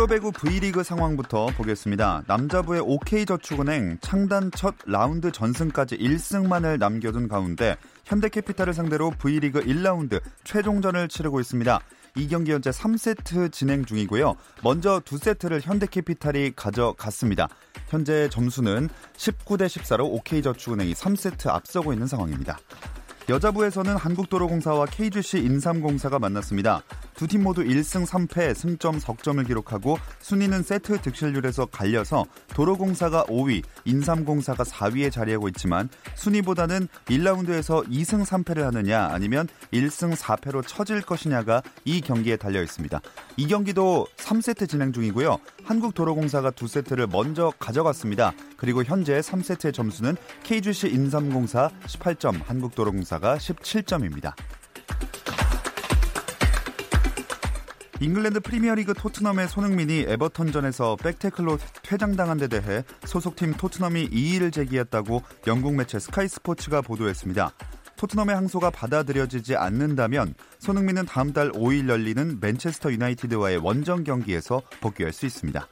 프로배구 V리그 상황부터 보겠습니다. 남자부의 OK저축은행 창단 첫 라운드 전승까지 1승만을 남겨둔 가운데 현대캐피탈을 상대로 V리그 1라운드 최종전을 치르고 있습니다. 이 경기 현재 3세트 진행 중이고요. 먼저 두 세트를 현대캐피탈이 가져갔습니다. 현재 점수는 19대 14로 OK저축은행이 3세트 앞서고 있는 상황입니다. 여자부에서는 한국도로공사와 KGC 인삼공사가 만났습니다. 두 팀 모두 1승 3패 승점 석점을 기록하고 순위는 세트 득실률에서 갈려서 도로공사가 5위, 인삼공사가 4위에 자리하고 있지만 순위보다는 1라운드에서 2승 3패를 하느냐 아니면 1승 4패로 처질 것이냐가 이 경기에 달려 있습니다. 이 경기도 3세트 진행 중이고요. 한국도로공사가 두 세트를 먼저 가져갔습니다. 그리고 현재 3세트의 점수는 KGC 인삼공사 18점, 한국도로공사가 17점입니다. 잉글랜드 프리미어리그 토트넘의 손흥민이 에버턴전에서 백태클로 퇴장당한 데 대해 소속팀 토트넘이 이의를 제기했다고 영국 매체 스카이 스포츠가 보도했습니다. 토트넘의 항소가 받아들여지지 않는다면 손흥민은 다음 달 5일 열리는 맨체스터 유나이티드와의 원정 경기에서 복귀할 수 있습니다.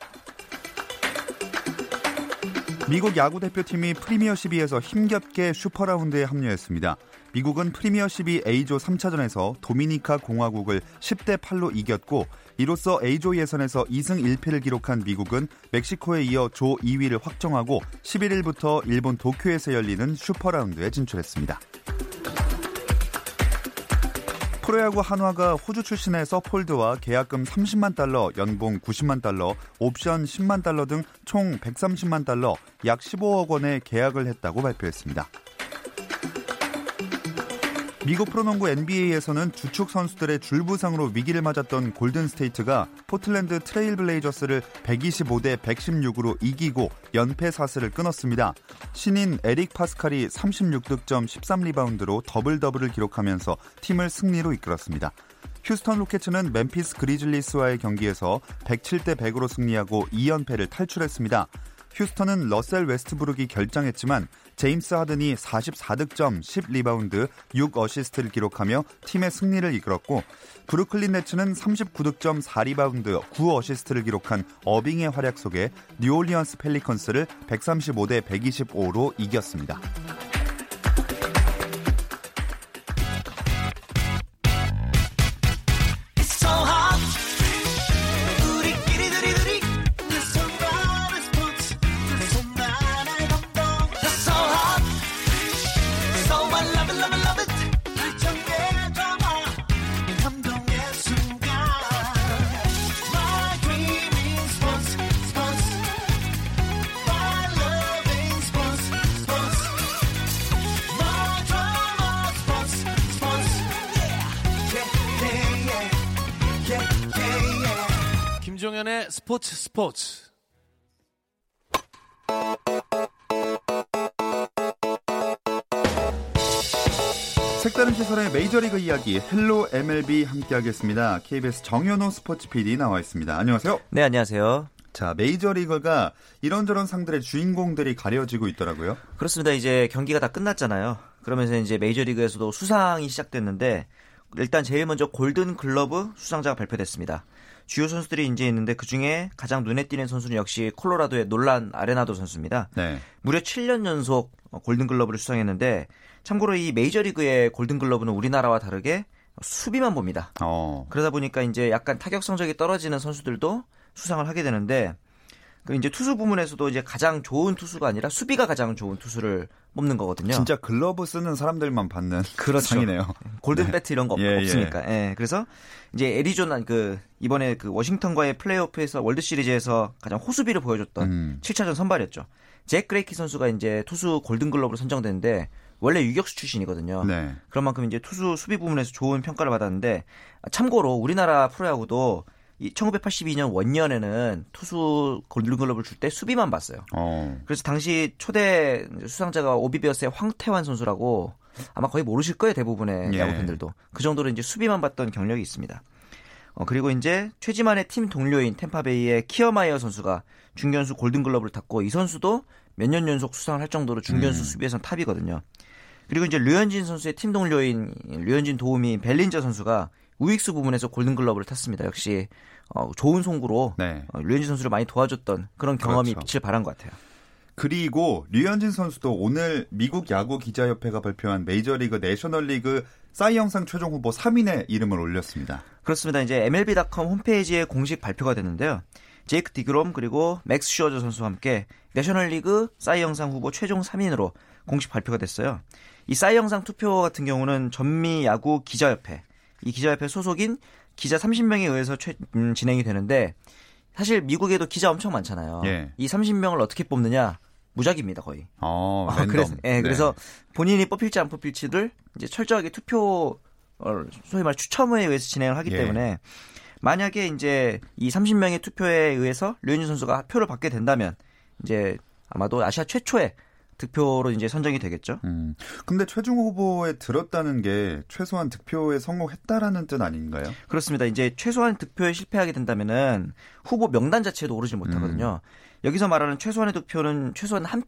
미국 야구 대표팀이 프리미어 12에서 힘겹게 슈퍼라운드에 합류했습니다. 미국은 프리미어 12 A조 3차전에서 도미니카 공화국을 10대 8로 이겼고 이로써 A조 예선에서 2승 1패를 기록한 미국은 멕시코에 이어 조 2위를 확정하고 11일부터 일본 도쿄에서 열리는 슈퍼라운드에 진출했습니다. 프로야구 한화가 호주 출신의 서폴드와 계약금 30만 달러, 연봉 90만 달러, 옵션 10만 달러 등 총 130만 달러, 약 15억 원의 계약을 했다고 발표했습니다. 미국 프로농구 NBA에서는 주축 선수들의 줄부상으로 위기를 맞았던 골든스테이트가 포틀랜드 트레일블레이저스를 125대 116으로 이기고 연패 사슬을 끊었습니다. 신인 에릭 파스칼이 36득점 13리바운드로 더블 더블을 기록하면서 팀을 승리로 이끌었습니다. 휴스턴 로켓츠는 멤피스 그리즐리스와의 경기에서 107대 100으로 승리하고 2연패를 탈출했습니다. 휴스턴은 러셀 웨스트브룩이 결장했지만 제임스 하든이 44득점, 10리바운드, 6어시스트를 기록하며 팀의 승리를 이끌었고 브루클린 네츠는 39득점, 4리바운드, 9어시스트를 기록한 어빙의 활약 속에 뉴올리언스 펠리컨스를 135대 125로 이겼습니다. 스포츠 스포츠. 색다른 시선의 메이저리그 이야기 헬로 MLB 함께하겠습니다. KBS 정현호 스포츠 PD 나와 있습니다. 안녕하세요. 네, 안녕하세요. 자, 메이저리그가 이런저런 상들의 주인공들이 가려지고 있더라고요. 그렇습니다. 이제 경기가 다 끝났잖아요. 그러면서 이제 메이저리그에서도 수상이 시작됐는데 일단 제일 먼저 골든 글러브 수상자가 발표됐습니다. 주요 선수들이 이제 있는데 그 중에 가장 눈에 띄는 선수는 역시 콜로라도의 놀란 아레나도 선수입니다. 네. 무려 7년 연속 골든 글러브를 수상했는데 참고로 이 메이저리그의 골든 글러브는 우리나라와 다르게 수비만 봅니다. 어. 그러다 보니까 이제 약간 타격 성적이 떨어지는 선수들도 수상을 하게 되는데 그 이제 투수 부문에서도 이제 가장 좋은 투수가 아니라 수비가 가장 좋은 투수를 뽑는 거거든요. 진짜 글러브 쓰는 사람들만 받는 그렇죠. 상이네요. 골든 네. 배트 이런 거 없, 예, 예. 으니까 예. 그래서 이제 애리조나 그 이번에 그 워싱턴과의 플레이오프에서 월드 시리즈에서 가장 호수비를 보여줬던 음. 7차전 선발이었죠. 잭 그레이키 선수가 이제 투수 골든 글러브로 선정됐는데 원래 유격수 출신이거든요. 네. 그런 만큼 이제 투수 수비 부분에서 좋은 평가를 받았는데 참고로 우리나라 프로야구도 이 1982년 원년에는 투수 골든글러브를 줄 때 수비만 봤어요. 어. 그래서 당시 초대 수상자가 오비베어스의 황태환 선수라고 아마 거의 모르실 거예요 대부분의 예. 야구 팬들도 그 정도로 이제 수비만 봤던 경력이 있습니다. 어, 그리고 이제 최지만의 팀 동료인 탬파베이의 키어마이어 선수가 중견수 골든글러브를 탔고 이 선수도 몇 년 연속 수상을 할 정도로 중견수 음. 수비에선 탑이거든요. 그리고 이제 류현진 선수의 팀 동료인 류현진 도우미 벨린저 선수가 우익수 부분에서 골든글러브를 탔습니다. 역시 어, 좋은 송구로 네. 어, 류현진 선수를 많이 도와줬던 그런 경험이 그렇죠. 빛을 발한 것 같아요. 그리고 류현진 선수도 오늘 미국 야구 기자협회가 발표한 메이저리그 내셔널리그 사이 영상 최종 후보 3인의 이름을 올렸습니다. 그렇습니다. 이제 MLB.com 홈페이지에 공식 발표가 됐는데요. 제이크 디그롬 그리고 맥스 슈어저 선수와 함께 내셔널리그 사이 영상 후보 최종 3인으로 공식 발표가 됐어요. 이 사이 영상 투표 같은 경우는 전미 야구 기자협회 이 기자협회 소속인 기자 30명에 의해서 최- 음, 진행이 되는데 사실 미국에도 기자 엄청 많잖아요. 예. 이 30명을 어떻게 뽑느냐 무작입니다 거의. 어, 아, 랜덤. 그래서, 예, 네. 그래서 본인이 뽑힐지 안 뽑힐지를 이제 철저하게 투표, 어, 소위 말 추첨에 의해서 진행을 하기 예. 때문에 만약에 이제 이 30명의 투표에 의해서 류현진 선수가 표를 받게 된다면 이제 아마도 아시아 최초의 득표로 이제 선정이 되겠죠. 음. 근데 최종 후보에 들었다는 게 최소한 득표에 성공했다라는 뜻 아닌가요? 그렇습니다. 이제 최소한 득표에 실패하게 된다면은 후보 명단 자체도 오르지 못하거든요. 여기서 말하는 최소한의 득표는 최소한 한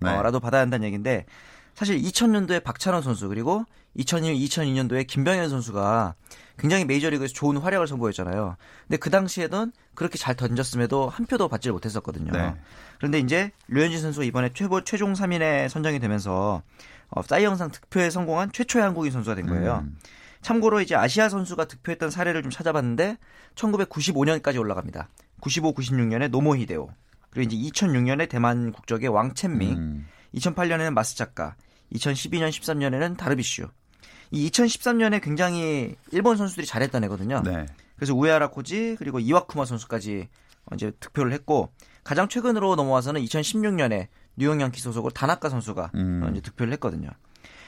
네. 표라도 받아야 한다는 얘기인데 사실 2000년도에 박찬원 선수 그리고 2001, 2002년도에 김병현 선수가 굉장히 메이저리그에서 좋은 활약을 선보였잖아요. 근데 그 당시에는 그렇게 잘 던졌음에도 한 표도 받지를 못했었거든요. 네. 그런데 이제 류현진 선수가 이번에 최고 최종 3인에 선정이 되면서 어, 사이 영상 득표에 성공한 최초의 한국인 선수가 된 거예요. 음. 참고로 이제 아시아 선수가 득표했던 사례를 좀 찾아봤는데 1995년까지 올라갑니다. 95, 96년에 노모 히데오. 그리고 이제 2006년에 대만 국적의 왕첸밍, 음. 2008년에는 마스자카, 2012년, 13년에는 다르비슈. 이 2013년에 굉장히 일본 선수들이 잘했던 애거든요. 네. 그래서 우에하라 코지 그리고 이와쿠마 선수까지 이제 득표를 했고 가장 최근으로 넘어와서는 2016년에 뉴욕 양키 소속으로 다나카 선수가 음. 어, 이제 득표를 했거든요.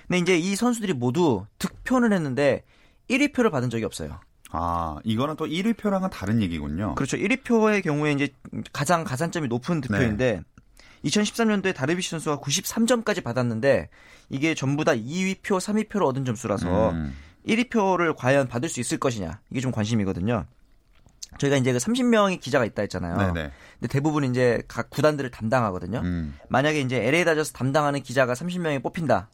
근데 이제 이 선수들이 모두 득표는 했는데 1위 표를 받은 적이 없어요. 아, 이거는 또 1위 표랑은 다른 얘기군요. 그렇죠. 1위 표의 경우에 이제 가장 가산점이 높은 득표인데 2013년도에 다르비시 선수가 93점까지 받았는데 이게 전부 다 2위 표, 3위 표를 얻은 점수라서 음. 1위 표를 과연 받을 수 있을 것이냐 이게 좀 관심이거든요. 저희가 이제 그 30명의 기자가 있다 했잖아요. 네네. 근데 대부분 이제 각 구단들을 담당하거든요. 음. 만약에 이제 LA 다저스 담당하는 기자가 30명이 뽑힌다.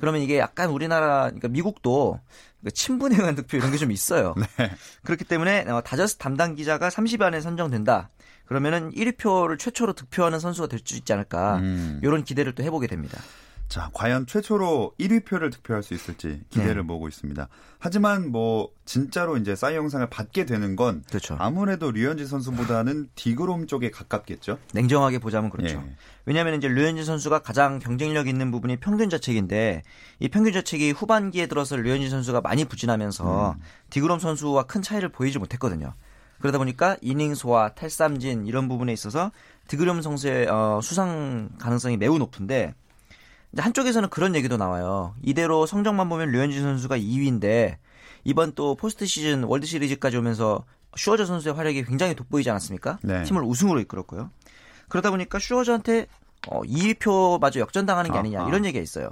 그러면 이게 약간 우리나라, 그러니까 미국도 그 친분에 의한 득표 이런 게 좀 있어요. 네. 그렇기 때문에 어, 다저스 담당 기자가 30 안에 선정된다. 그러면은 1위표를 최초로 득표하는 선수가 될 수 있지 않을까. 음. 이런 기대를 또 해보게 됩니다. 자, 과연 최초로 1위 표를 득표할 수 있을지 기대를 네. 보고 있습니다. 하지만 뭐 진짜로 이제 싸이 영상을 받게 되는 건 그렇죠. 아무래도 류현진 선수보다는 디그롬 쪽에 가깝겠죠. 냉정하게 보자면 그렇죠. 예. 왜냐하면 이제 류현진 선수가 가장 경쟁력 있는 부분이 평균 자책인데 이 평균 자책이 후반기에 들어서 류현진 선수가 많이 부진하면서 디그롬 선수와 큰 차이를 보이지 못했거든요. 그러다 보니까 이닝 소화, 탈삼진 이런 부분에 있어서 디그롬 선수의 어, 수상 가능성이 매우 높은데 한쪽에서는 그런 얘기도 나와요. 이대로 성적만 보면 류현진 선수가 2위인데 이번 또 포스트 시즌 월드 시리즈까지 오면서 슈어저 선수의 활약이 굉장히 돋보이지 않았습니까? 네. 팀을 우승으로 이끌었고요. 그러다 보니까 슈어저한테 어, 2위표마저 역전당하는 게 아니냐. 이런 얘기가 있어요.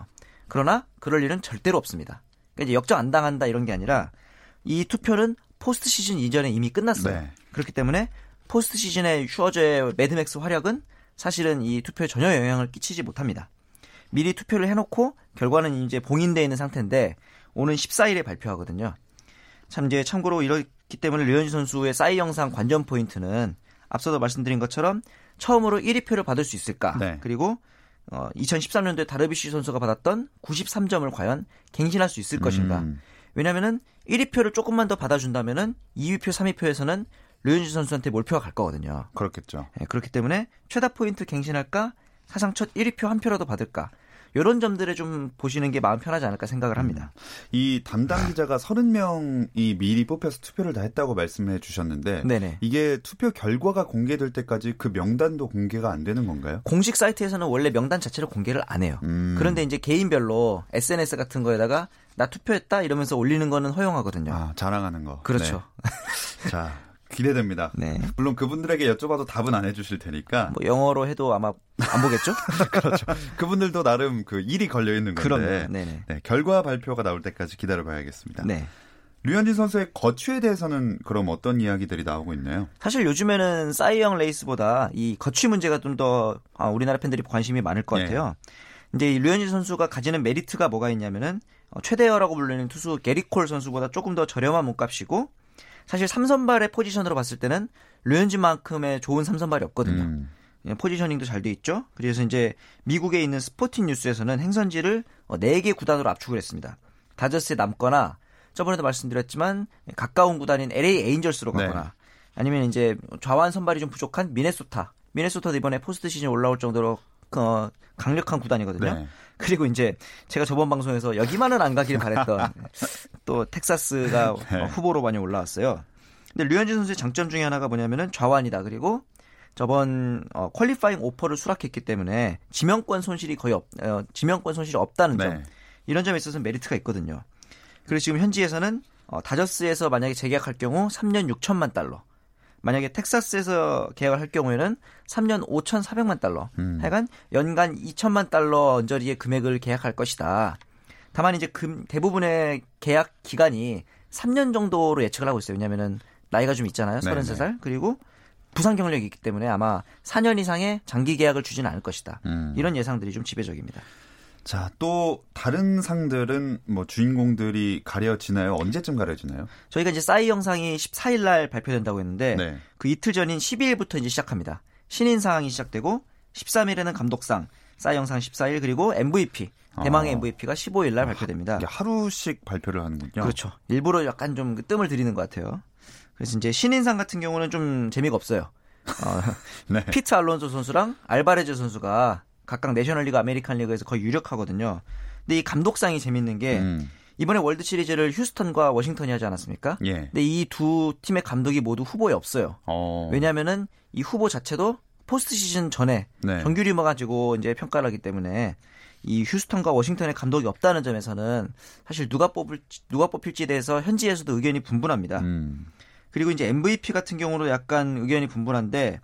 그러나 그럴 일은 절대로 없습니다. 그러니까 이제 역전 안 당한다 이런 게 아니라 이 투표는 포스트 시즌 이전에 이미 끝났어요. 네. 그렇기 때문에 포스트 시즌의 슈어저의 매드맥스 활약은 사실은 이 투표에 전혀 영향을 끼치지 못합니다. 미리 투표를 해놓고 결과는 이제 봉인되어 있는 상태인데 오는 14일에 발표하거든요. 참 이제 참고로 이렇기 때문에 류현진 선수의 싸이 영상 관전 포인트는 앞서도 말씀드린 것처럼 처음으로 1위 표를 받을 수 있을까? 네. 그리고 어, 2013년도에 다르비쉬 선수가 받았던 93점을 과연 갱신할 수 있을 것인가? 음. 왜냐면은 1위 표를 조금만 더 받아준다면은 2위 표, 3위 표에서는 류현진 선수한테 몰표가 갈 거거든요. 그렇겠죠. 예, 그렇기 때문에 최다 포인트 갱신할까? 사상 첫 1위 표 한 표라도 받을까? 이런 점들을 좀 보시는 게 마음 편하지 않을까 생각을 합니다. 음. 이 담당 기자가 30명이 미리 뽑혀서 투표를 다 했다고 말씀해 주셨는데 네네. 이게 투표 결과가 공개될 때까지 그 명단도 공개가 안 되는 건가요? 공식 사이트에서는 원래 명단 자체를 공개를 안 해요. 음. 그런데 이제 개인별로 SNS 같은 거에다가 나 투표했다 이러면서 올리는 거는 허용하거든요. 아, 자랑하는 거. 그렇죠. 네. 자, 기대됩니다. 네. 물론 그분들에게 여쭤봐도 답은 안 해주실 테니까. 뭐 영어로 해도 아마 안 보겠죠? 그렇죠. 그분들도 나름 그 일이 걸려 있는 건데. 그럼요. 네네. 네, 결과 발표가 나올 때까지 기다려봐야겠습니다. 네. 류현진 선수의 거취에 대해서는 그럼 어떤 이야기들이 나오고 있나요? 사실 요즘에는 사이영 레이스보다 이 거취 문제가 좀더 아, 우리나라 팬들이 관심이 많을 것 네. 같아요. 이제 이 류현진 선수가 가지는 메리트가 뭐가 있냐면은 어, 최대어라고 불리는 투수 게리콜 선수보다 조금 더 저렴한 몸값이고 사실 삼선발의 포지션으로 봤을 때는 류현진만큼의 좋은 삼선발이 없거든요. 음, 예, positioning도 잘 돼 있죠. 그래서 이제 미국에 있는 스포팅 뉴스에서는 행선지를 4개 구단으로 압축을 했습니다. 다저스에 남거나 저번에도 말씀드렸지만 가까운 구단인 LA 에인절스로 네. 가거나 아니면 이제 좌완 선발이 좀 부족한 미네소타. 미네소타도 이번에 포스트 시즌 올라올 정도로 어, 강력한 구단이거든요. 네. 그리고 이제 제가 저번 방송에서 여기만은 안 가길 바랬던 또 텍사스가 네. 어, 후보로 많이 올라왔어요. 근데 류현진 선수의 장점 중에 하나가 뭐냐면은 좌완이다. 그리고 저번 어, 퀄리파잉 오퍼를 수락했기 때문에 지명권 손실이 거의 없, 어, 지명권 손실이 없다는 점. 네. 이런 점에 있어서 메리트가 있거든요. 그래서 지금 현지에서는 어, 다저스에서 만약에 재계약할 경우 3년 6천만 달러. 만약에 텍사스에서 계약을 할 경우에는 3년 5,400만 달러. 음. 하여간 연간 2천만 달러 언저리의 금액을 계약할 것이다. 다만 이제 금, 대부분의 계약 기간이 3년 정도로 예측을 하고 있어요. 왜냐면은 나이가 좀 있잖아요. 네네. 33살. 그리고 부상 경력이 있기 때문에 아마 4년 이상의 장기 계약을 주지는 않을 것이다. 음. 이런 예상들이 좀 지배적입니다. 자, 또 다른 상들은 뭐 주인공들이 가려지나요? 언제쯤 가려지나요? 저희가 이제 싸이 영상이 14일 날 발표된다고 했는데 네. 그 이틀 전인 12일부터 이제 시작합니다. 신인상이 시작되고 13일에는 감독상, 싸이 영상 14일 그리고 MVP 대망의 아. MVP가 15일 날 발표됩니다. 하루씩 발표를 하는군요. 그렇죠. 일부러 약간 좀 뜸을 들이는 것 같아요. 그래서 이제 신인상 같은 경우는 좀 재미가 없어요. 어, 네. 피트 알론소 선수랑 알바레즈 선수가 각각 내셔널리그 아메리칸 리그에서 거의 유력하거든요. 근데 이 감독상이 재밌는 게 음. 이번에 월드 시리즈를 휴스턴과 워싱턴이 하지 않았습니까? 예. 근데 이 두 팀의 감독이 모두 후보에 없어요. 어. 왜냐하면은 이 후보 자체도 포스트 시즌 전에 네. 정규 리그 가지고 이제 평가를 하기 때문에 이 휴스턴과 워싱턴의 감독이 없다는 점에서는 사실 누가 뽑을 누가 뽑힐지에 대해서 현지에서도 의견이 분분합니다. 음. 그리고 이제 MVP 같은 경우도 약간 의견이 분분한데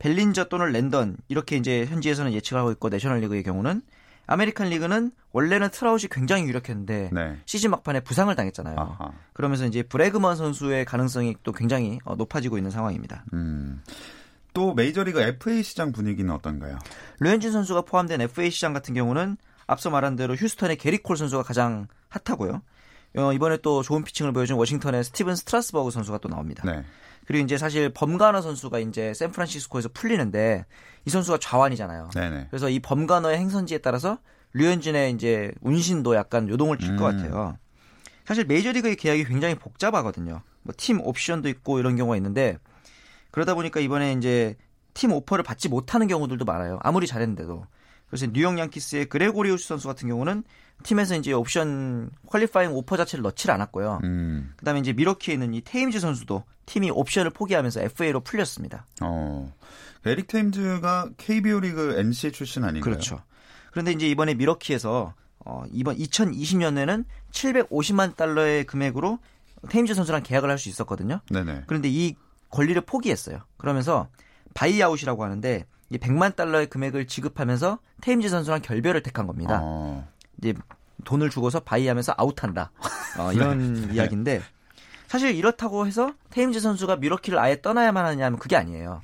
벨린저 또는 랜던 이렇게 이제 현지에서는 예측하고 있고 내셔널 리그의 경우는 아메리칸 리그는 원래는 트라웃이 굉장히 유력했는데 네. 시즌 막판에 부상을 당했잖아요. 아하. 그러면서 이제 브레그먼 선수의 가능성이 또 굉장히 어, 높아지고 있는 상황입니다. 음. 또 메이저리그 FA 시장 분위기는 어떤가요? 류현진 선수가 포함된 FA 시장 같은 경우는 앞서 말한 대로 휴스턴의 게리콜 선수가 가장 핫하고요. 어, 이번에 또 좋은 피칭을 보여준 워싱턴의 스티븐 스트라스버그 선수가 또 나옵니다. 네. 그리고 이제 사실 범가너 선수가 이제 샌프란시스코에서 풀리는데 이 선수가 좌완이잖아요. 네네. 그래서 이 범가너의 행선지에 따라서 류현진의 이제 운신도 약간 요동을 칠것 음. 같아요. 사실 메이저리그의 계약이 굉장히 복잡하거든요. 뭐 팀 옵션도 있고 이런 경우가 있는데 그러다 보니까 이번에 이제 팀 오퍼를 받지 못하는 경우들도 많아요. 아무리 잘했는데도. 그래서 뉴욕 양키스의 그레고리우스 선수 같은 경우는 팀에서 이제 옵션 qualifying offer 자체를 넣질 않았고요. 음. 그다음에 이제 밀워키에 있는 이 테임즈 선수도 팀이 옵션을 포기하면서 FA로 풀렸습니다. 어. 에릭 테임즈가 KBO 리그 NC 출신 아닌가요? 그렇죠. 그런데 이제 이번에 밀워키에서 어, 이번 2020년에는 750만 달러의 금액으로 테임즈 선수랑 계약을 할 수 있었거든요. 네네. 그런데 이 권리를 포기했어요. 그러면서 buyout이라고 하는데 이 100만 달러의 금액을 지급하면서 테임즈 선수랑 결별을 택한 겁니다. 어. 이제 돈을 주고서 buy하면서 out한다. 어, 이런 이야기인데 사실 이렇다고 해서 테임즈 선수가 밀워키를 아예 떠나야만 하냐면 그게 아니에요.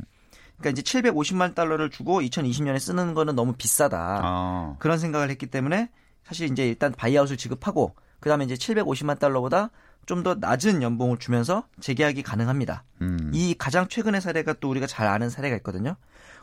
그러니까 이제 750만 달러를 주고 2020년에 쓰는 거는 너무 비싸다. 아. 그런 생각을 했기 때문에 사실 이제 일단 buyout을 지급하고 그다음에 이제 750만 달러보다 좀 더 낮은 연봉을 주면서 재계약이 가능합니다. 음. 이 가장 최근의 사례가 또 우리가 잘 아는 사례가 있거든요.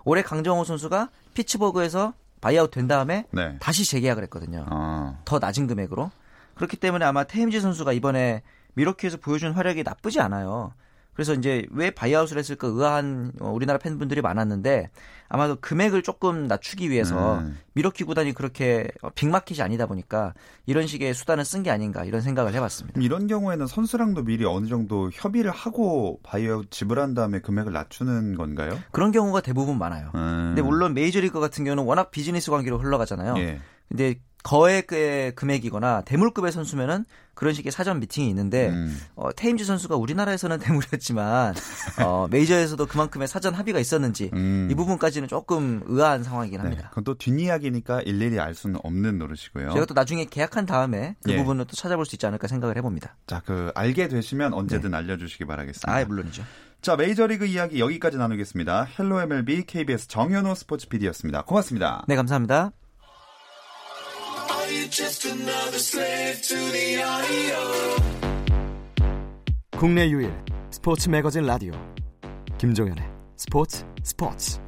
올해 강정호 선수가 피츠버그에서 buyout 된 다음에 네. 다시 재계약을 했거든요. 아. 더 낮은 금액으로. 그렇기 때문에 아마 테임즈 선수가 이번에 밀워키에서 보여준 활약이 나쁘지 않아요. 그래서 이제 왜 buyout을 했을까 의아한 어, 우리나라 팬분들이 많았는데 아마도 금액을 조금 낮추기 위해서 음. 밀워키 구단이 그렇게 어, big market이 아니다 보니까 이런 식의 수단을 쓴 게 아닌가 이런 생각을 해봤습니다. 이런 경우에는 선수랑도 미리 어느 정도 협의를 하고 buyout 지불한 다음에 금액을 낮추는 건가요? 그런 경우가 대부분 많아요. 음. 근데 물론 메이저리그 같은 경우는 워낙 비즈니스 관계로 흘러가잖아요. 예. 근데 거액의 금액이거나 대물급의 선수면은 그런 식의 사전 미팅이 있는데 음. 어, 테임즈 선수가 우리나라에서는 대물이었지만 어, 메이저에서도 그만큼의 사전 합의가 있었는지 음. 이 부분까지는 조금 의아한 상황이긴 네, 합니다. 그건 또 뒷이야기니까 일일이 알 수는 없는 노릇이고요. 제가 또 나중에 계약한 다음에 그 예. 부분을 또 찾아볼 수 있지 않을까 생각을 해봅니다. 자, 그 알게 되시면 언제든 알려주시기 바라겠습니다. 아, 물론이죠. 자, 메이저리그 이야기 여기까지 나누겠습니다. Hello MLB KBS 정현호 스포츠 PD였습니다. 고맙습니다. 네, 감사합니다. 국내 유일 스포츠 매거진 라디오 김종현의 스포츠 스포츠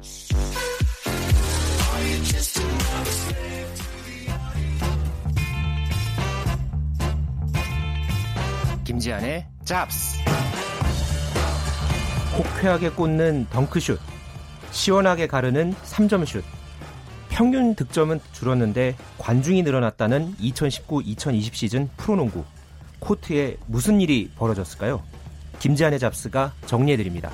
김지한의 잡스. 호쾌하게 꽂는 덩크슛, 시원하게 가르는 3점슛. 평균 득점은 줄었는데 관중이 늘어났다는 2019-2020 시즌 프로농구. 코트에 무슨 일이 벌어졌을까요? 김지한의 잡스가 정리해드립니다.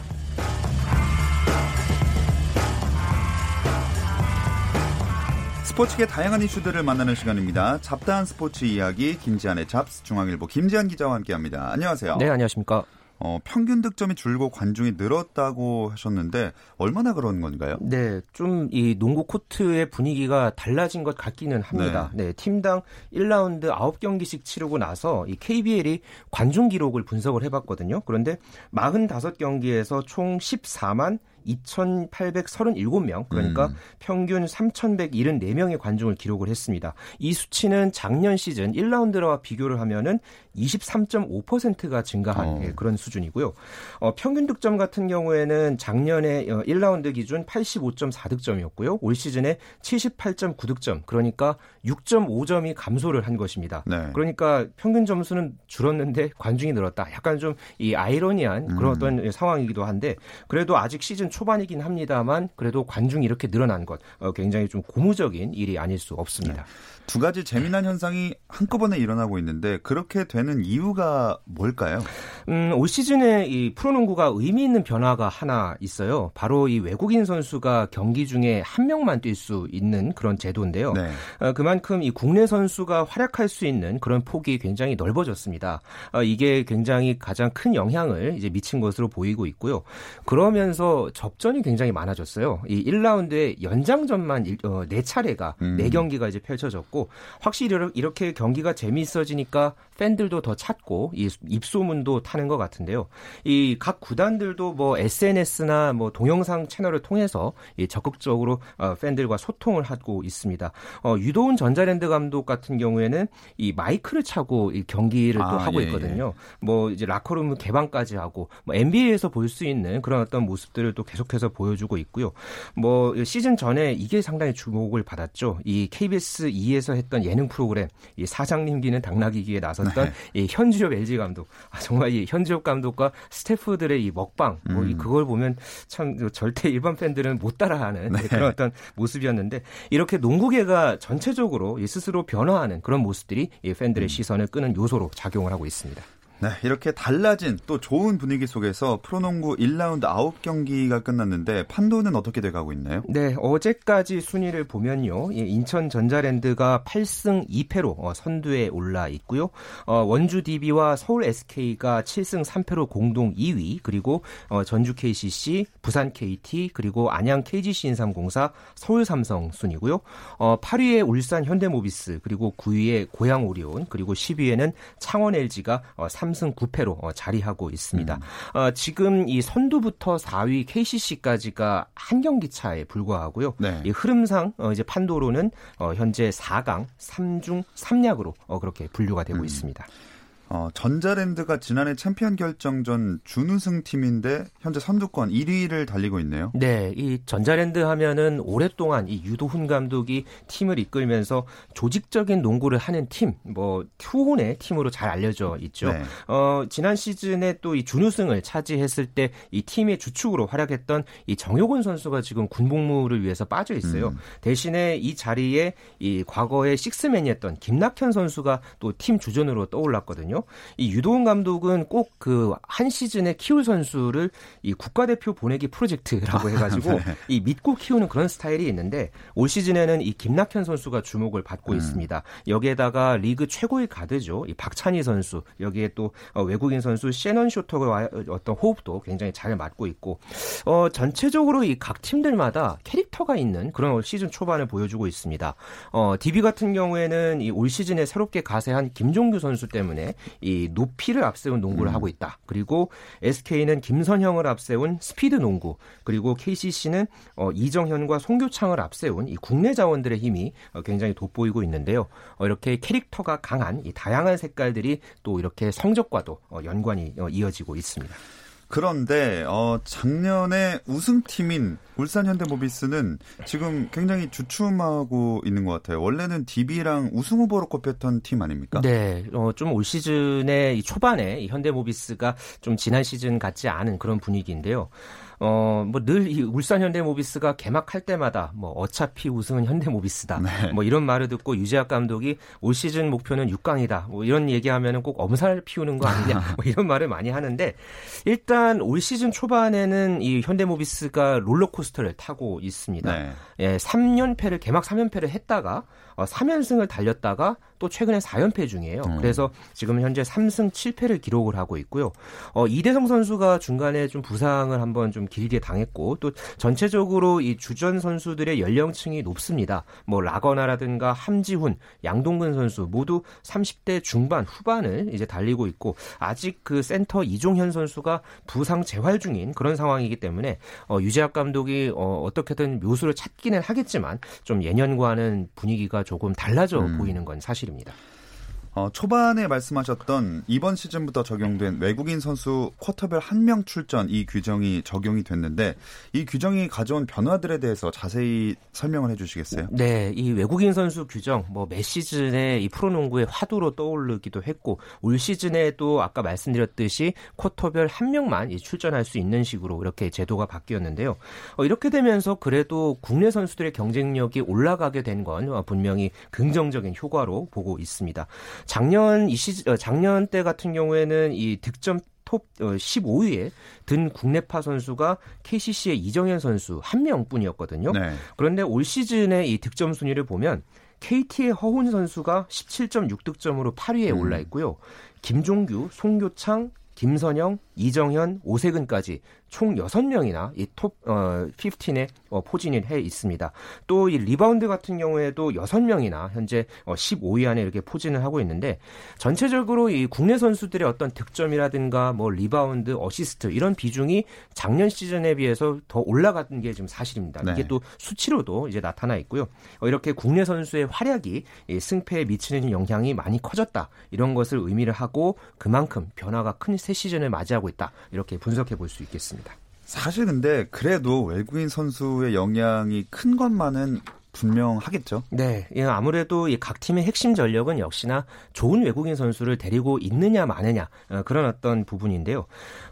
스포츠계 다양한 이슈들을 만나는 시간입니다. 잡다한 스포츠 이야기 김지한의 잡스 중앙일보 김지한 기자와 함께합니다. 안녕하세요. 네, 안녕하십니까. 어, 평균 득점이 줄고 관중이 늘었다고 하셨는데 얼마나 그런 건가요? 네, 좀 이 농구 코트의 분위기가 달라진 것 같기는 합니다. 네, 팀당 1라운드 9경기씩 치르고 나서 이 KBL이 관중 기록을 분석을 해봤거든요. 그런데 45경기에서 총 14만 2,837명, 그러니까 음. 평균 3,174명의 관중을 기록을 했습니다. 이 수치는 작년 시즌 1라운드와 비교를 하면은 23.5%가 증가한 어. 예, 그런 수준이고요. 어, 평균 득점 같은 경우에는 작년에 어, 1라운드 기준 85.4 득점이었고요. 올 시즌에 78.9 득점, 그러니까 6.5점이 감소를 한 것입니다. 네. 그러니까 평균 점수는 줄었는데 관중이 늘었다. 약간 좀 이 아이러니한 그런 음. 어떤 상황이기도 한데 그래도 아직 시즌 초반이긴 합니다만 그래도 관중이 이렇게 늘어난 것 어, 굉장히 좀 고무적인 일이 아닐 수 없습니다. 두 가지 재미난 현상이 한꺼번에 일어나고 있는데 그렇게 되는 이유가 뭘까요? 음, 올 시즌에 이 프로농구가 의미 있는 변화가 하나 있어요. 바로 이 외국인 선수가 경기 중에 한 명만 뛸 수 있는 그런 제도인데요. 네. 어, 그만큼 이 국내 선수가 활약할 수 있는 그런 폭이 굉장히 넓어졌습니다. 어, 이게 굉장히 가장 큰 영향을 이제 미친 것으로 보이고 있고요. 그러면서 접전이 굉장히 많아졌어요. 이 1라운드에 연장전만 일, 어, 4차례가 음. 네 4경기가 이제 펼쳐졌고 확실히 이렇- 이렇게 경기가 재미있어지니까 팬들도 더 찾고 이 입소문도 타는 것 같은데요. 이 각 구단들도 뭐 SNS나 뭐 동영상 채널을 통해서 이 적극적으로 어, 팬들과 소통을 하고 있습니다. 어, 유도훈 전자랜드 감독 같은 경우에는 이 마이크를 차고 이 경기를 또 아, 하고 예, 있거든요. 뭐 이제 라커룸 개방까지 하고 뭐 NBA에서 볼 수 있는 그런 어떤 모습들을 또 계속해서 보여주고 있고요. 뭐 시즌 전에 이게 상당히 주목을 받았죠. 이 KBS 2에서 했던 예능 프로그램 이 사장님 기는 당나귀 기에 나 섰던 네. 이 현주엽 LG 감독. 아, 정말 이 현주엽 감독과 스태프들의 이 먹방 뭐이 음. 그걸 보면 참 절대 일반 팬들은 못 따라하는 네. 그런 어떤 모습이었는데 이렇게 농구계가 전체적으로 이 스스로 변화하는 그런 모습들이 이 음. 팬들의 시선을 끄는 요소로 작용을 하고 있습니다. 네, 이렇게 달라진 또 좋은 분위기 속에서 프로농구 1라운드 9경기가 끝났는데 판도는 어떻게 돼가고 있나요? 네, 어제까지 순위를 보면요. 이 인천 전자랜드가 8승 2패로 어, 선두에 올라 있고요. 어, 원주 DB와 서울 SK가 7승 3패로 공동 2위, 그리고 어, 전주 KCC, 부산 KT, 그리고 안양 KGC 인삼공사, 서울 삼성 순이고요. 어, 8위에 울산 현대모비스, 그리고 9위에 고양 오리온, 그리고 10위에는 창원 LG가 어, 3승 9패로 어, 자리하고 있습니다. 어, 지금 이 선두부터 4위 KCC까지가 한 경기 차에 불과하고요. 네. 이 흐름상 어, 이제 판도로는 어, 현재 4강 3중 3약으로 어, 그렇게 분류가 되고 있습니다. 어, 전자랜드가 지난해 챔피언 결정전 준우승 팀인데 현재 선두권 1위를 달리고 있네요. 네, 이 전자랜드 하면은 오랫동안 이 유도훈 감독이 팀을 이끌면서 조직적인 농구를 하는 팀, 뭐 투혼의 팀으로 잘 알려져 있죠. 네. 어, 지난 시즌에 또 이 준우승을 차지했을 때 이 팀의 주축으로 활약했던 이 정효곤 선수가 지금 군복무를 위해서 빠져 있어요. 음. 대신에 이 자리에 이 과거의 식스맨이었던 김낙현 선수가 또 팀 주전으로 떠올랐거든요. 이 유도훈 감독은 꼭 그 한 시즌에 키울 선수를 이 국가대표 보내기 프로젝트라고 해가지고 이 믿고 키우는 그런 스타일이 있는데 올 시즌에는 이 김낙현 선수가 주목을 받고 있습니다. 여기에다가 리그 최고의 가드죠. 이 박찬희 선수 여기에 또 어, 외국인 선수 셰넌 쇼터와 어떤 호흡도 굉장히 잘 맞고 있고 어, 전체적으로 이 각 팀들마다 캐릭터가 있는 그런 올 시즌 초반을 보여주고 있습니다. 어, DB 같은 경우에는 이 올 시즌에 새롭게 가세한 김종규 선수 때문에 이 높이를 앞세운 농구를 하고 있다. 그리고 SK는 김선형을 앞세운 스피드 농구, 그리고 KCC는 어, 이정현과 송교창을 앞세운 이 국내 자원들의 힘이 어, 굉장히 돋보이고 있는데요. 어, 이렇게 캐릭터가 강한 이 다양한 색깔들이 또 이렇게 성적과도 어, 연관이 어, 이어지고 있습니다. 그런데 어, 작년에 우승팀인 울산 현대모비스는 지금 굉장히 주춤하고 있는 것 같아요. 원래는 DB랑 우승 후보로 꼽혔던 팀 아닙니까? 네, 어, 좀 올 시즌에 이 초반에 이 현대모비스가 좀 지난 시즌 같지 않은 그런 분위기인데요. 어, 뭐 늘 이 울산 현대모비스가 개막할 때마다 뭐 어차피 우승은 현대모비스다. 네. 뭐 이런 말을 듣고 유재학 감독이 올 시즌 목표는 6강이다. 뭐 이런 얘기하면은 꼭 엄살 피우는 거 아니냐. 뭐 이런 말을 많이 하는데 일단 올 시즌 초반에는 이 현대모비스가 롤러코스터를 타고 있습니다. 네. 예, 3연패를 개막 3연패를 했다가 어, 3연승을 달렸다가 또 최근에 4연패 중이에요. 음. 그래서 지금 현재 3승 7패를 기록을 하고 있고요. 어, 이대성 선수가 중간에 좀 부상을 한번 좀 길게 당했고 또 전체적으로 이 주전 선수들의 연령층이 높습니다. 뭐 라거나라든가 함지훈, 양동근 선수 모두 30대 중반 후반을 이제 달리고 있고 아직 그 센터 이종현 선수가 부상 재활 중인 그런 상황이기 때문에 어, 유재학 감독이 어, 어떻게든 묘수를 찾기는 하겠지만 좀 예년과는 분위기가 조금 달라져 음. 보이는 건 사실입니다. 어, 초반에 말씀하셨던 이번 시즌부터 적용된 외국인 선수 쿼터별 한 명 출전 이 규정이 적용이 됐는데 이 규정이 가져온 변화들에 대해서 자세히 설명을 해주시겠어요? 네, 이 외국인 선수 규정 뭐 매 시즌에 이 프로농구의 화두로 떠오르기도 했고 올 시즌에 또 아까 말씀드렸듯이 쿼터별 한 명만 이 출전할 수 있는 식으로 이렇게 제도가 바뀌었는데요. 어, 이렇게 되면서 그래도 국내 선수들의 경쟁력이 올라가게 된 건 분명히 긍정적인 효과로 보고 있습니다. 작년 이 시즌 어, 작년 때 같은 경우에는 이 득점 톱 15위에 든 국내파 선수가 KCC의 이정현 선수 한 명뿐이었거든요. 네. 그런데 올 시즌의 이 득점 순위를 보면 KT의 허훈 선수가 17.6 득점으로 8위에 음. 올라 있고요. 김종규, 송교창, 김선영, 이정현, 오세근까지 총 6명이나 이톱 어, 15에 어, 포진을 해 있습니다. 또 이 리바운드 같은 경우에도 6명이나 현재 어, 15위 안에 이렇게 포진을 하고 있는데 전체적으로 이 국내 선수들의 어떤 득점이라든가 뭐 리바운드, 어시스트 이런 비중이 작년 시즌에 비해서 더 올라간 게 지금 사실입니다. 네. 이게 또 수치로도 이제 나타나 있고요. 어, 이렇게 국내 선수의 활약이 이 승패에 미치는 영향이 많이 커졌다. 이런 것을 의미를 하고 그만큼 변화가 큰 새 시즌을 맞이하고 있다. 이렇게 분석해 볼 수 있겠습니다. 사실 근데 그래도 외국인 선수의 영향이 큰 것만은 분명하겠죠. 네, 예, 아무래도 이각 팀의 핵심 전력은 역시나 좋은 외국인 선수를 데리고 있느냐 마느냐 어, 그런 어떤 부분인데요.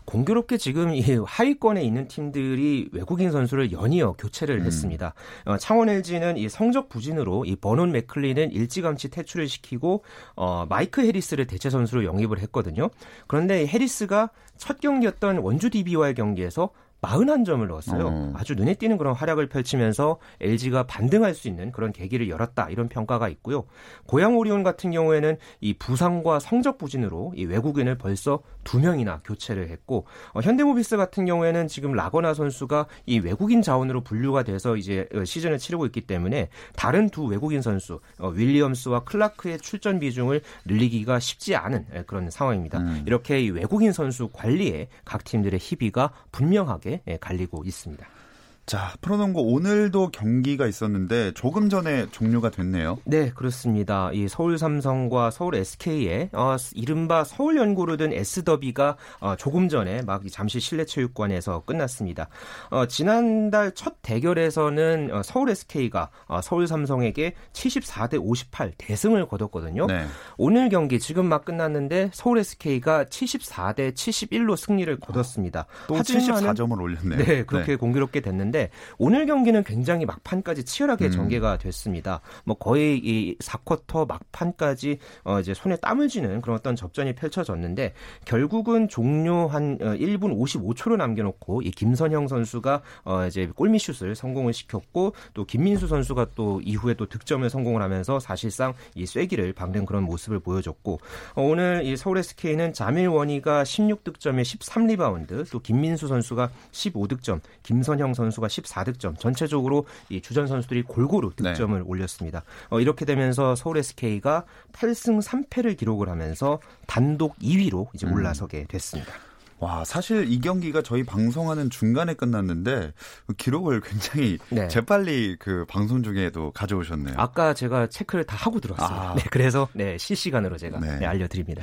공교롭게 지금 이 하위권에 있는 팀들이 외국인 선수를 연이어 교체를 했습니다. 어, 창원 LG는 이 성적 부진으로 이 버논 맥클리는 일찌감치 퇴출을 시키고 어, 마이크 해리스를 대체 선수로 영입을 했거든요. 그런데 이 해리스가 첫 경기였던 원주 DB와의 경기에서 41점을 넣었어요. 어. 아주 눈에 띄는 그런 활약을 펼치면서 LG가 반등할 수 있는 그런 계기를 열었다 이런 평가가 있고요. 고양 오리온 같은 경우에는 이 부상과 성적 부진으로 이 외국인을 벌써 두 명이나 교체를 했고 어, 현대모비스 같은 경우에는 지금 라거나 선수가 이 외국인 자원으로 분류가 돼서 이제 어, 시즌을 치르고 있기 때문에 다른 두 외국인 선수 어, 윌리엄스와 클라크의 출전 비중을 늘리기가 쉽지 않은 예, 그런 상황입니다. 음. 이렇게 이 외국인 선수 관리에 각 팀들의 희비가 분명하게 예, 갈리고 있습니다. 자, 프로농구 오늘도 경기가 있었는데 조금 전에 종료가 됐네요. 네, 그렇습니다. 이 서울 삼성과 서울 SK의 어, 이른바 서울 연고로 된 S더비가 어, 조금 전에 막 잠시 실내체육관에서 끝났습니다. 어, 지난달 첫 대결에서는 어, 서울 SK가 어, 서울 삼성에게 74대 58 대승을 거뒀거든요. 네. 오늘 경기 지금 막 끝났는데 서울 SK가 74대 71로 승리를 거뒀습니다. 또 하지만은 74점을 올렸네요. 네, 그렇게 공교롭게 됐는데 오늘 경기는 굉장히 막판까지 치열하게 음. 전개가 됐습니다. 뭐 거의 이 4쿼터 막판까지 어 이제 손에 땀을 쥐는 그런 어떤 접전이 펼쳐졌는데 결국은 종료 한 어, 1분 55초로 남겨놓고 이 김선형 선수가 어 이제 골밑슛을 성공을 시켰고 또 김민수 선수가 또 이후에 또 득점을 성공을 하면서 사실상 이 쐐기를 박는 그런 모습을 보여줬고 어, 오늘 이 서울 SK는 자밀 워니가 16득점에 13리바운드 또 김민수 선수가 15득점 김선형 선수 가 14득점 전체적으로 이 주전 선수들이 골고루 네. 득점을 올렸습니다. 어, 이렇게 되면서 서울 SK가 8승 3패를 기록을 하면서 단독 2위로 이제 음. 올라서게 됐습니다. 와, 사실 이 경기가 저희 방송하는 중간에 끝났는데 그 기록을 굉장히 네. 재빨리 그 방송 중에도 가져오셨네요. 아까 제가 체크를 다 하고 들어왔어요. 아. 네, 그래서 네, 실시간으로 제가 네. 네, 알려드립니다.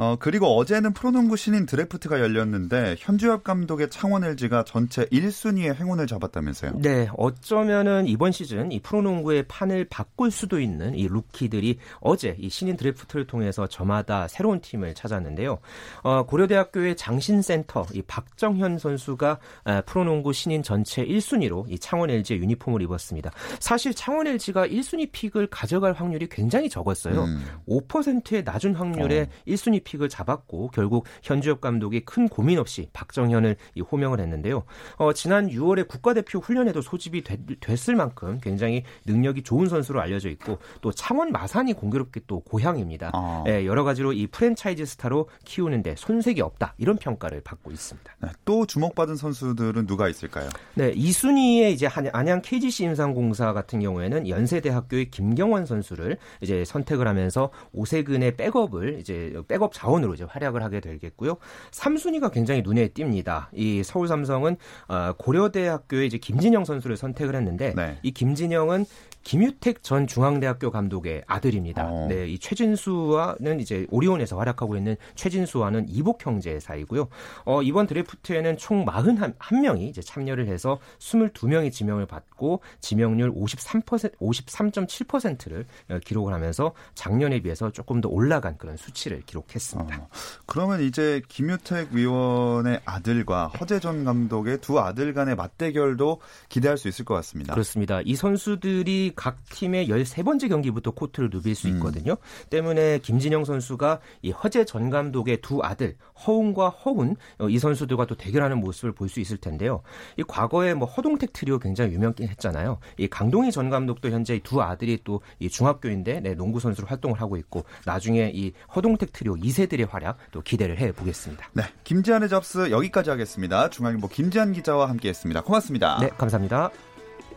어, 그리고 어제는 프로농구 신인 드래프트가 열렸는데 현주엽 감독의 창원 LG가 전체 1순위의 행운을 잡았다면서요. 네, 어쩌면은 이번 시즌 이 프로농구의 판을 바꿀 수도 있는 이 루키들이 어제 이 신인 드래프트를 통해서 저마다 새로운 팀을 찾았는데요. 어, 고려대학교의 장신센터 이 박정현 선수가 아, 프로농구 신인 전체 1순위로 이 창원 LG의 유니폼을 입었습니다. 사실 창원 LG가 1순위 pick을 가져갈 확률이 굉장히 적었어요. 음. 5%의 낮은 확률의 1순위 pick을 잡았고 결국 현주엽 감독이 큰 고민 없이 박정현을 이 호명을 했는데요. 어, 지난 6월에 국가대표 훈련에도 소집이 됐, 됐을 만큼 굉장히 능력이 좋은 선수로 알려져 있고 또 창원 마산이 공교롭게 또 고향입니다. 아. 예, 여러 가지로 이 프랜차이즈 스타로 키우는데 손색이 없다 이런 평가를 받고 있습니다. 네, 또 주목받은 선수들은 누가 있을까요? 네, 2순위의 이제 한- 안양 KGC 임상공사 같은 경우에는 연세대학교의 김경원 선수를 이제 선택을 하면서 오세근의 백업을 이제 백업 자원으로 이제 활약을 하게 되겠고요. 3순위가 굉장히 눈에 띕니다. 이 서울 삼성은 어, 고려대학교의 이제 김진영 선수를 선택을 했는데 네. 이 김진영은 김유택 전 중앙대학교 감독의 아들입니다. 어. 네, 이 최진수와는 이제 오리온에서 활약하고 있는 최진수와는 이복 형제 사이고요. 어, 이번 드래프트에는 총 41명이 이제 참여를 해서 22명이 지명을 받고 지명률 53% 53.7%를 어, 기록을 하면서 작년에 비해서 조금 더 올라간 그런 수치를 기록했습니다. 어, 그러면 이제 김유택 위원의 아들과 허재전 감독의 두 아들 간의 맞대결도 기대할 수 있을 것 같습니다. 그렇습니다. 이 선수들이 각 팀의 13번째 경기부터 코트를 누빌 수 있거든요. 때문에 김진영 선수가 이 허재 전 감독의 두 아들 허웅과 허훈 어, 이 선수들과 또 대결하는 모습을 볼 수 있을 텐데요. 이 과거에 뭐 허동택 트리오 굉장히 유명했잖아요. 이 강동희 전 감독도 현재 이두 아들이 또 이 중학교인데 네, 농구 선수로 활동을 하고 있고 나중에 이 허동택 트리오 2세들의 활약 또 기대를 해 보겠습니다. 네, 김지한의 접수 여기까지 하겠습니다. 중앙일보 김지한 기자와 함께했습니다. 고맙습니다. 네, 감사합니다.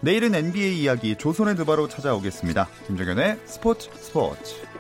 내일은 NBA 이야기 조선의 누바로 찾아오겠습니다. 김정현의 스포츠 스포츠.